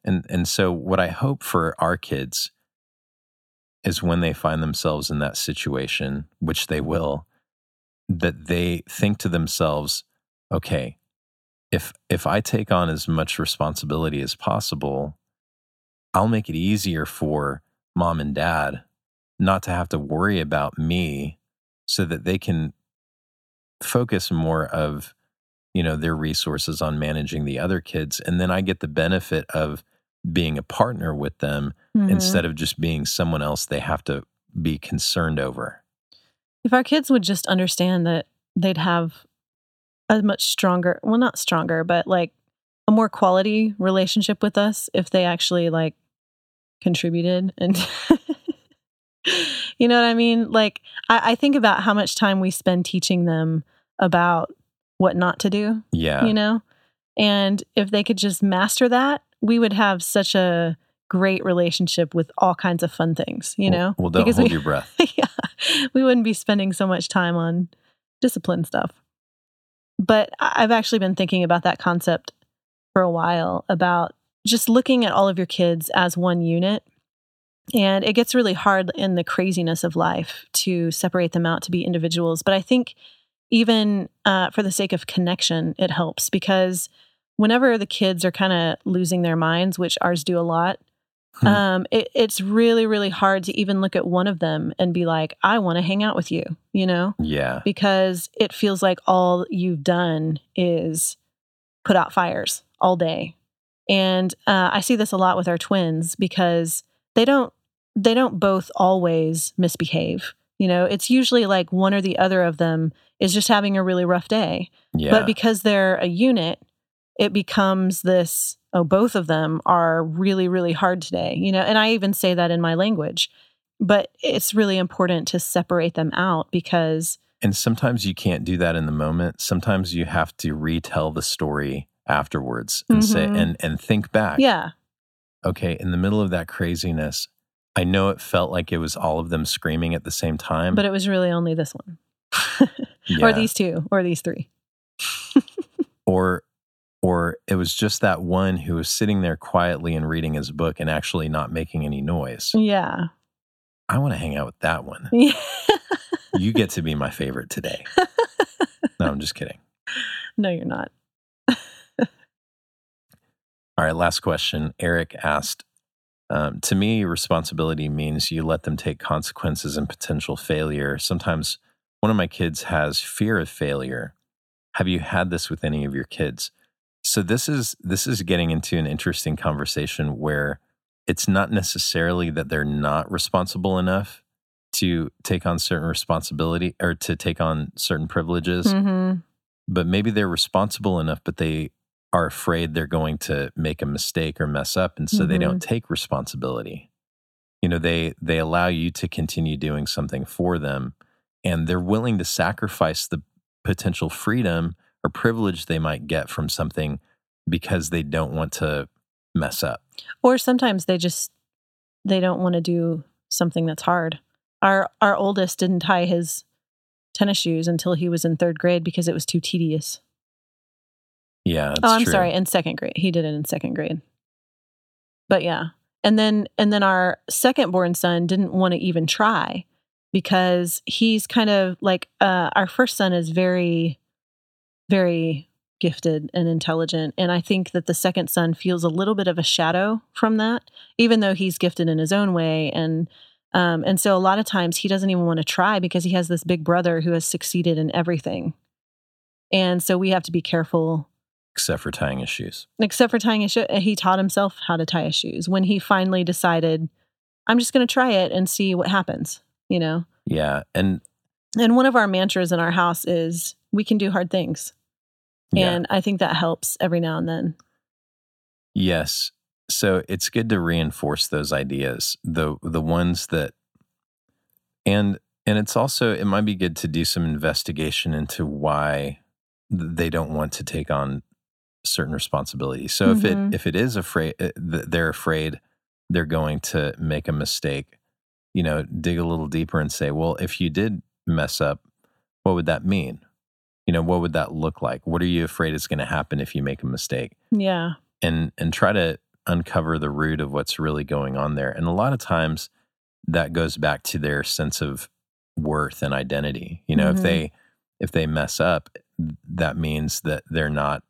and and so what i hope for our kids is when they find themselves in that situation, which they will, that they think to themselves, okay, if if I take on as much responsibility as possible, I'll make it easier for mom and dad not to have to worry about me so that they can focus more of you know their resources on managing the other kids and then I get the benefit of being a partner with them mm-hmm. instead of just being someone else they have to be concerned over.
If our kids would just understand that they'd have a much stronger, well, not stronger, but like a more quality relationship with us if they actually like contributed and you know what I mean? Like, I, I, think about how much time we spend teaching them about what not to do.
Yeah.
You know? And if they could just master that we would have such a great relationship with all kinds of fun things, you know?
Well, don't because hold we, your breath.
yeah. We wouldn't be spending so much time on discipline stuff. But I've actually been thinking about that concept for a while about just looking at all of your kids as one unit. And it gets really hard in the craziness of life to separate them out to be individuals. But I think even uh, for the sake of connection, it helps because whenever the kids are kind of losing their minds, which ours do a lot, hmm. um, it, it's really, really hard to even look at one of them and be like, I want to hang out with you, you know?
Yeah.
Because it feels like all you've done is put out fires all day. And uh, I see this a lot with our twins because they don't they don't both always misbehave. You know, it's usually like one or the other of them is just having a really rough day.
Yeah.
But because they're a unit, it becomes this oh both of them are really really hard today you know and i even say that in my language but it's really important to separate them out because
and sometimes you can't do that in the moment sometimes you have to retell the story afterwards and mm-hmm. say and and think back
yeah
okay in the middle of that craziness i know it felt like it was all of them screaming at the same time
but it was really only this one yeah. or these two or these three
or or it was just that one who was sitting there quietly and reading his book and actually not making any noise.
Yeah.
I want to hang out with that one.
Yeah.
you get to be my favorite today. no, I'm just kidding.
No, you're not.
All right, last question. Eric asked um, To me, responsibility means you let them take consequences and potential failure. Sometimes one of my kids has fear of failure. Have you had this with any of your kids? So this is this is getting into an interesting conversation where it's not necessarily that they're not responsible enough to take on certain responsibility or to take on certain privileges,
mm-hmm.
but maybe they're responsible enough, but they are afraid they're going to make a mistake or mess up and so they
Mhm.
don't take responsibility you know they they allow you to continue doing something for them and they're willing to sacrifice the potential freedom or privilege they might get from something because they don't want to mess up
Or sometimes they just they don't want to do something that's hard. Our our oldest didn't tie his tennis shoes until he was in third grade because it was too tedious.
Yeah
oh, I'm
true.
sorry, in second grade. He did it in second grade. But yeah. And then and then our second born son didn't want to even try because he's kind of like uh our first son is very very gifted and intelligent and I think that the second son feels a little bit of a shadow from that even though he's gifted in his own way and um and so a lot of times he doesn't even want to try because he has this big brother who has succeeded in everything. And so we have to be careful
except for tying his shoes
except for tying his shoe. He taught himself how to tie his shoes when he finally decided, I'm just going to try it and see what happens, you know?
yeah and
And one of our mantras in our house is, we can do hard things.
yeah
And I think that helps every now and then.
Yes. So it's good to reinforce those ideas, the the ones that and and it's also it might be good to do some investigation into why they don't want to take on certain responsibilities. So if
Mhm.
it if it is afraid uh, they're afraid they're going to make a mistake, you know, dig a little deeper and say, well, if you did mess up, what would that mean? You know, what would that look like? What are you afraid is going to happen if you make a mistake?
Yeah.
and and try to uncover the root of what's really going on there. And a lot of times that goes back to their sense of worth and identity. You know,
Mhm.
if they if they mess up, that means that they're not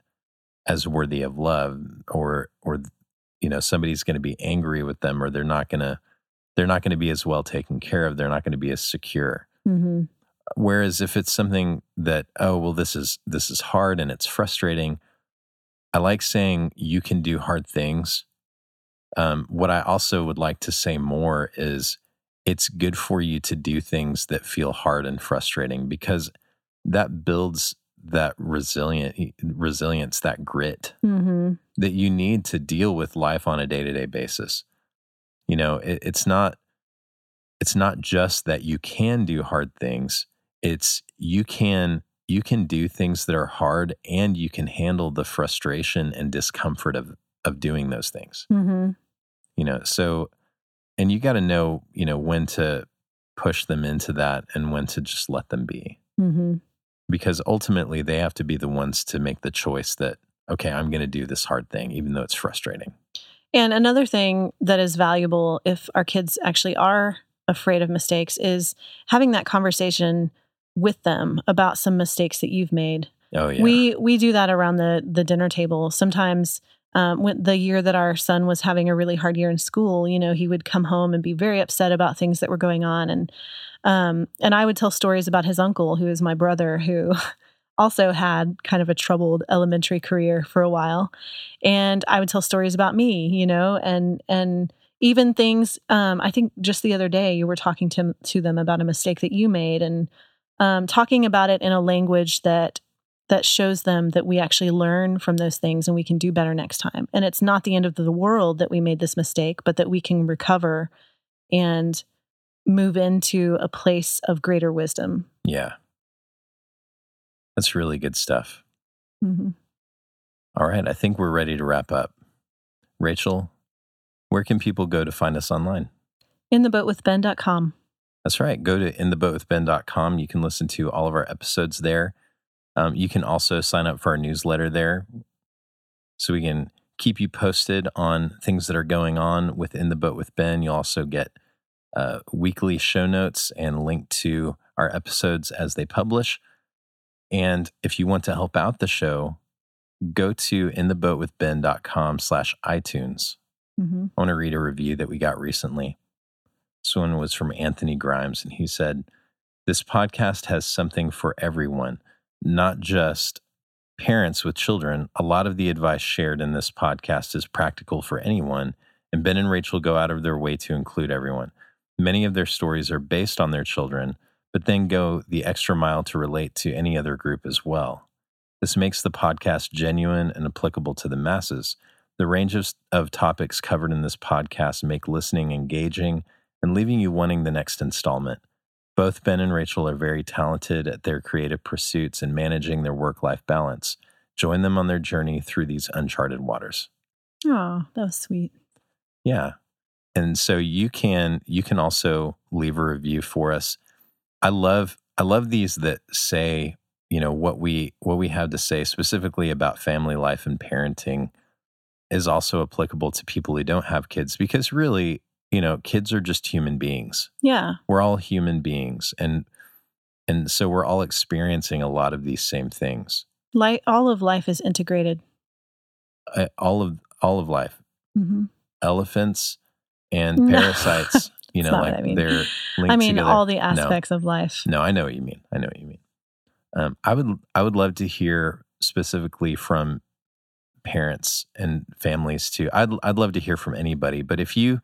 as worthy of love or or you know, somebody's going to be angry with them or they're not going to they're not going to be as well taken care of, they're not going to be as secure.
hmm
Whereas if it's something that, oh, well, this is this is hard and it's frustrating, I like saying you can do hard things. Um, what I also would like to say more is it's good for you to do things that feel hard and frustrating because that builds that resilient resilience, that grit
hmm
that you need to deal with life on a day-to-day basis. You know, it, it's not it's not just that you can do hard things. It's you can you can do things that are hard and you can handle the frustration and discomfort of of doing those things.
hmm
You know, so and you got to know, you know, when to push them into that and when to just let them be
hmm
because ultimately they have to be the ones to make the choice that okay, I'm going to do this hard thing even though it's frustrating.
And another thing that is valuable if our kids actually are afraid of mistakes is having that conversation with them about some mistakes that you've made.
Oh yeah.
We we do that around the the dinner table. Sometimes um, when the year that our son was having a really hard year in school, you know, he would come home and be very upset about things that were going on, and um, and I would tell stories about his uncle, who is my brother, who also had kind of a troubled elementary career for a while, and I would tell stories about me, you know, and and even things. Um, I think just the other day you were talking to to them about a mistake that you made, and um, talking about it in a language that that shows them that we actually learn from those things and we can do better next time. And it's not the end of the world that we made this mistake, but that we can recover and move into a place of greater wisdom.
yeah. That's really good stuff.
Mm-hmm.
All right, I think we're ready to wrap up. Rachel, where can people go to find us online?
In the boat with InTheBoatWithBen.com.
That's right. Go to in the boat with intheboatwithben.com. You can listen to all of our episodes there. Um, you can also sign up for our newsletter there so we can keep you posted on things that are going on within the boat with Ben. You'll also get uh, weekly show notes and link to our episodes as they publish. And if you want to help out the show, go to intheboatwithben.com slash iTunes.
Mm-hmm.
I want to read a review that we got recently. This one was from Anthony Grimes, and he said, This podcast has something for everyone, not just parents with children. A lot of the advice shared in this podcast is practical for anyone, and Ben and Rachel go out of their way to include everyone. Many of their stories are based on their children, but then go the extra mile to relate to any other group as well. This makes the podcast genuine and applicable to the masses. The range of, of topics covered in this podcast make listening engaging and leaving you wanting the next installment. Both Ben and Rachel are very talented at their creative pursuits and managing their work life balance. Join them on their journey through these uncharted waters.
Oh, that was sweet.
Yeah. And so you can you can also leave a review for us. I love I love these that say, you know, what we what we have to say specifically about family life and parenting is also applicable to people who don't have kids because really, you know, kids are just human beings.
Yeah.
We're all human beings and and so we're all experiencing a lot of these same things.
Like all of life is integrated.
Uh, all of all of life.
Mm-hmm.
Elephants and parasites, you know, like
I mean.
they're linked
I mean,
together.
all the
No.
aspects of life.
No, I know what you mean. I know what you mean. Um, I would I would love to hear specifically from parents and families too. I'd I'd love to hear from anybody. But if you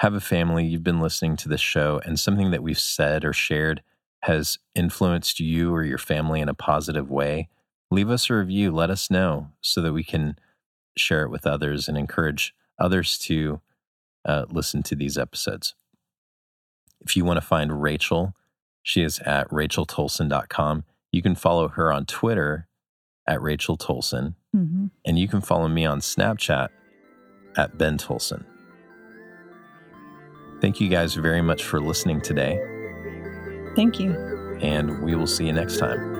have a family, you've been listening to this show, and something that we've said or shared has influenced you or your family in a positive way, leave us a review. Let us know so that we can share it with others and encourage others to uh, listen to these episodes. If you want to find Rachel, she is at racheltolson.com. You can follow her on Twitter at Rachel Tolson,
hmm
and you can follow me on Snapchat at Ben Tolson. Thank you guys very much for listening today,
Thank you.
and we will see you next time.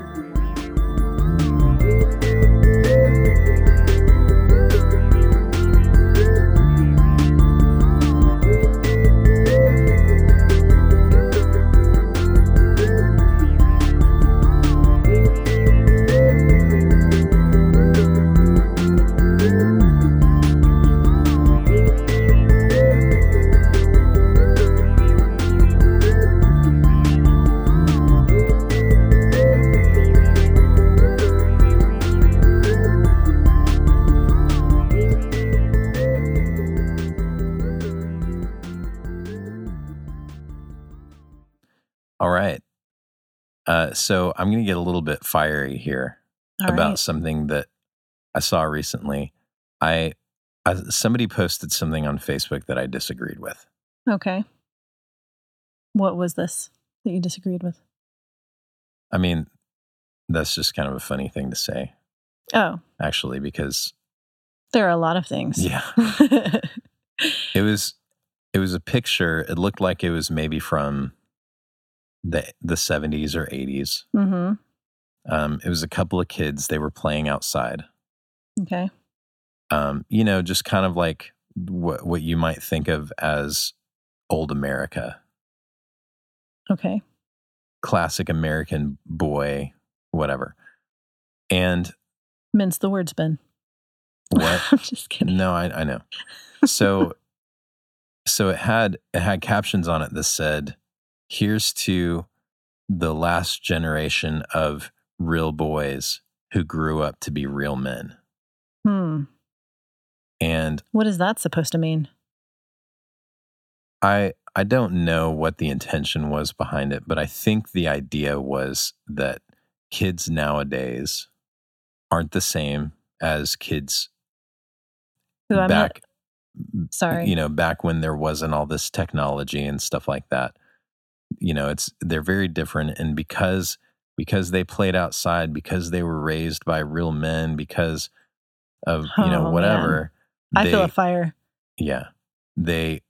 Uh, so I'm going to get a little bit fiery here.
All
about
right.
something that I saw recently. I, I somebody posted something on Facebook that I disagreed with.
Okay. What was this that you disagreed with?
I mean, that's just kind of a funny thing to say,
Oh,
actually, because
there are a lot of things.
yeah, it was it was a picture. It looked like it was maybe from the the 70s or 80s.
hmm
Um, it was a couple of kids. They were playing outside.
Okay.
Um, you know, just kind of like what what you might think of as old America.
Okay.
classic American boy, whatever. And
Mince the words, Ben.
what?
I'm just kidding.
no, I, I know. So, so it had it had captions on it that said, "Here's to the last generation of real boys who grew up to be real men."
Hmm.
And
What is that supposed to mean?
I I don't know what the intention was behind it, but I think the idea was that kids nowadays aren't the same as kids
Who
back
Sorry.
you know back when there wasn't all this technology and stuff like that you know it's they're very different and because because they played outside because they were raised by real men because of you know
Oh,
whatever
I feel a fire.
yeah they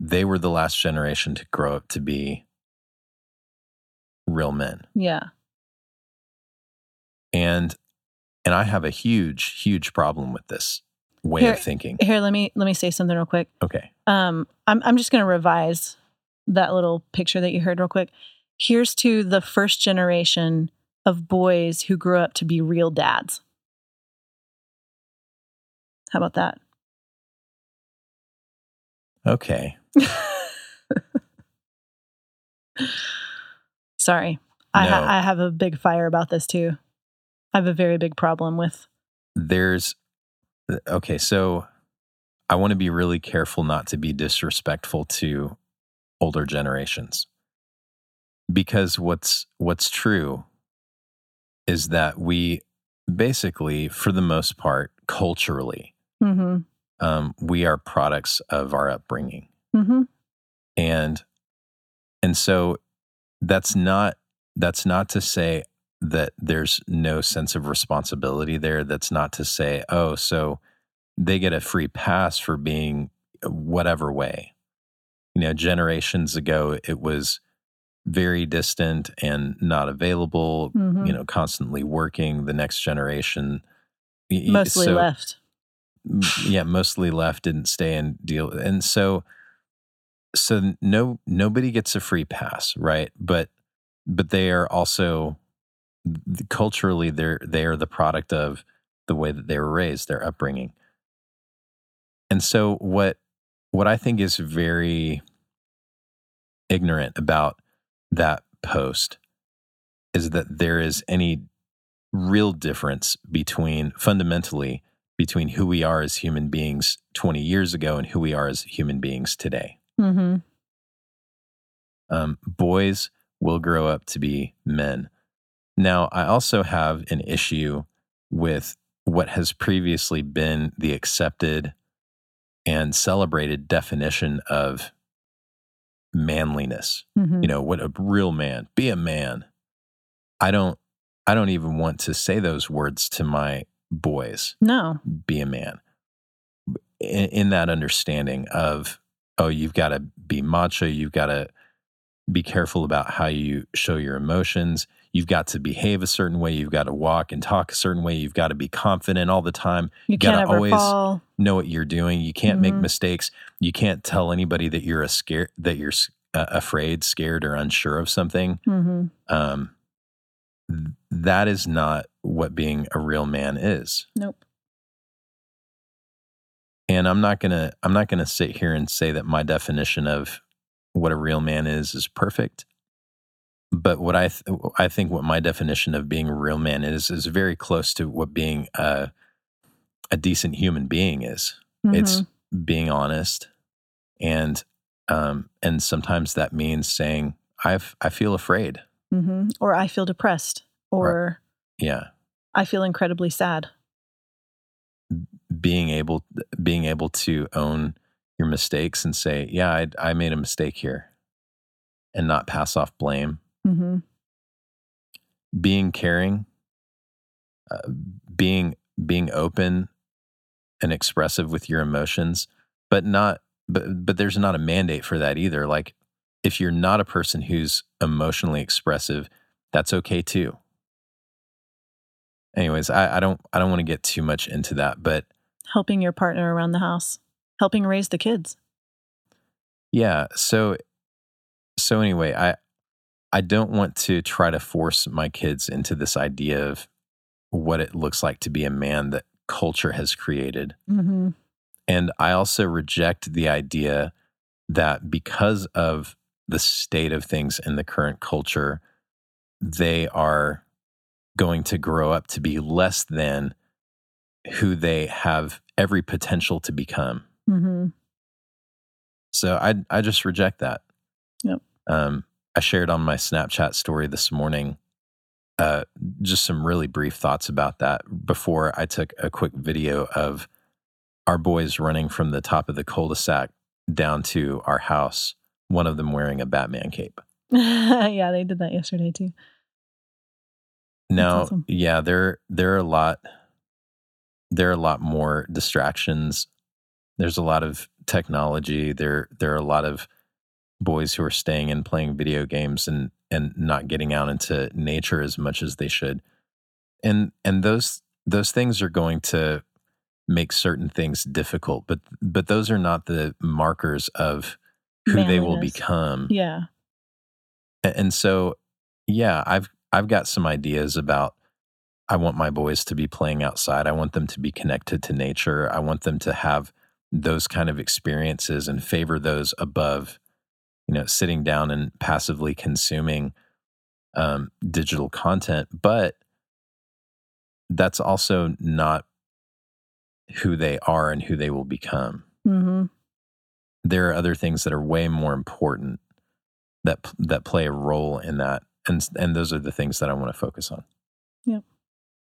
they were the last generation to grow up to be real men
Yeah.
and and i have a huge huge problem with this way
Here-
of thinking
Here, let me let me say something real quick.
okay
Um, I'm I'm just gonna revise that little picture that you heard real quick. Here's to the first generation of boys who grew up to be real dads. How about that?
okay
Sorry. I, ha- I have a big fire about this too. I have a very big problem with.
there's uh, okay so i want to be really careful not to be disrespectful to older generations because what's what's true is that we basically, for the most part, culturally,
Mm-hmm.
um, we are products of our upbringing,
Mm-hmm.
and and so that's not that's not to say that there's no sense of responsibility there. That's not to say, oh, so they get a free pass for being whatever way. You know, generations ago, it was very distant and not available.
Mhm.
You know, constantly working. The next generation,
Mostly
so-
left.
yeah, mostly left, didn't stay and deal. And so, so no, nobody gets a free pass, right? But, but they are also culturally they're they are the product of the way that they were raised, their upbringing. And so, what what I think is very ignorant about that post is that there is any real difference between fundamentally between who we are as human beings 20 years ago and who we are as human beings today.
Mm-hmm.
Um, boys will grow up to be men. Now, I also have an issue with what has previously been the accepted and celebrated definition of manliness.
Mm-hmm.
You know, what a real man, be a man. I don't I don't even want to say those words to my boys.
no.
be a man in, in that understanding of oh you've got to be macho you've got to be careful about how you show your emotions you've got to behave a certain way you've got to walk and talk a certain way you've got to be confident all the time
You
gotta always-
fall.
know what you're doing you can't make
Mhm.
mistakes you can't tell anybody that you're a scare that you're uh, afraid scared or unsure of something
Mm-hmm.
um th- that is not what being a real man is
Nope.
and i'm not gonna i'm not gonna sit here and say that my definition of what a real man is is perfect but what i th- i think what my definition of being a real man is is very close to what being a a decent human being is it's
Mm-hmm.
being honest and um and sometimes that means saying i've i feel afraid
Mm-hmm. Or I feel depressed. Or
yeah
I feel incredibly sad.
being able being able to own your mistakes and say yeah i i made a mistake here and not pass off blame
Mm-hmm.
being caring uh, being being open and expressive with your emotions but not but but there's not a mandate for that either like if you're not a person who's emotionally expressive that's okay too anyways i, I don't i don't want to get too much into that but
Helping your partner around the house. Helping raise the kids.
Yeah. So so anyway, I I don't want to try to force my kids into this idea of what it looks like to be a man that culture has created.
Mm-hmm.
And I also reject the idea that because of the state of things in the current culture, they are going to grow up to be less than who they have every potential to become.
Mm-hmm.
So I I just reject that.
Yep.
Um, I shared on my Snapchat story this morning uh, just some really brief thoughts about that before I took a quick video of our boys running from the top of the cul-de-sac down to our house. One of them wearing a Batman cape.
yeah, they did that yesterday too.
Now,
awesome.
yeah, there there are a lot there are a lot more distractions. There's a lot of technology. There there are a lot of boys who are staying in playing video games and and not getting out into nature as much as they should. And and those those things are going to make certain things difficult, but but those are not the markers of who they will become.
Yeah.
A- And so, yeah, I've I've got some ideas about. I want my boys to be playing outside. I want them to be connected to nature. I want them to have those kind of experiences and favor those above, you know, sitting down and passively consuming um, digital content. But that's also not who they are and who they will become
Mm-hmm.
there are other things that are way more important that that play a role in that and and those are the things that I want to focus on.
Yep.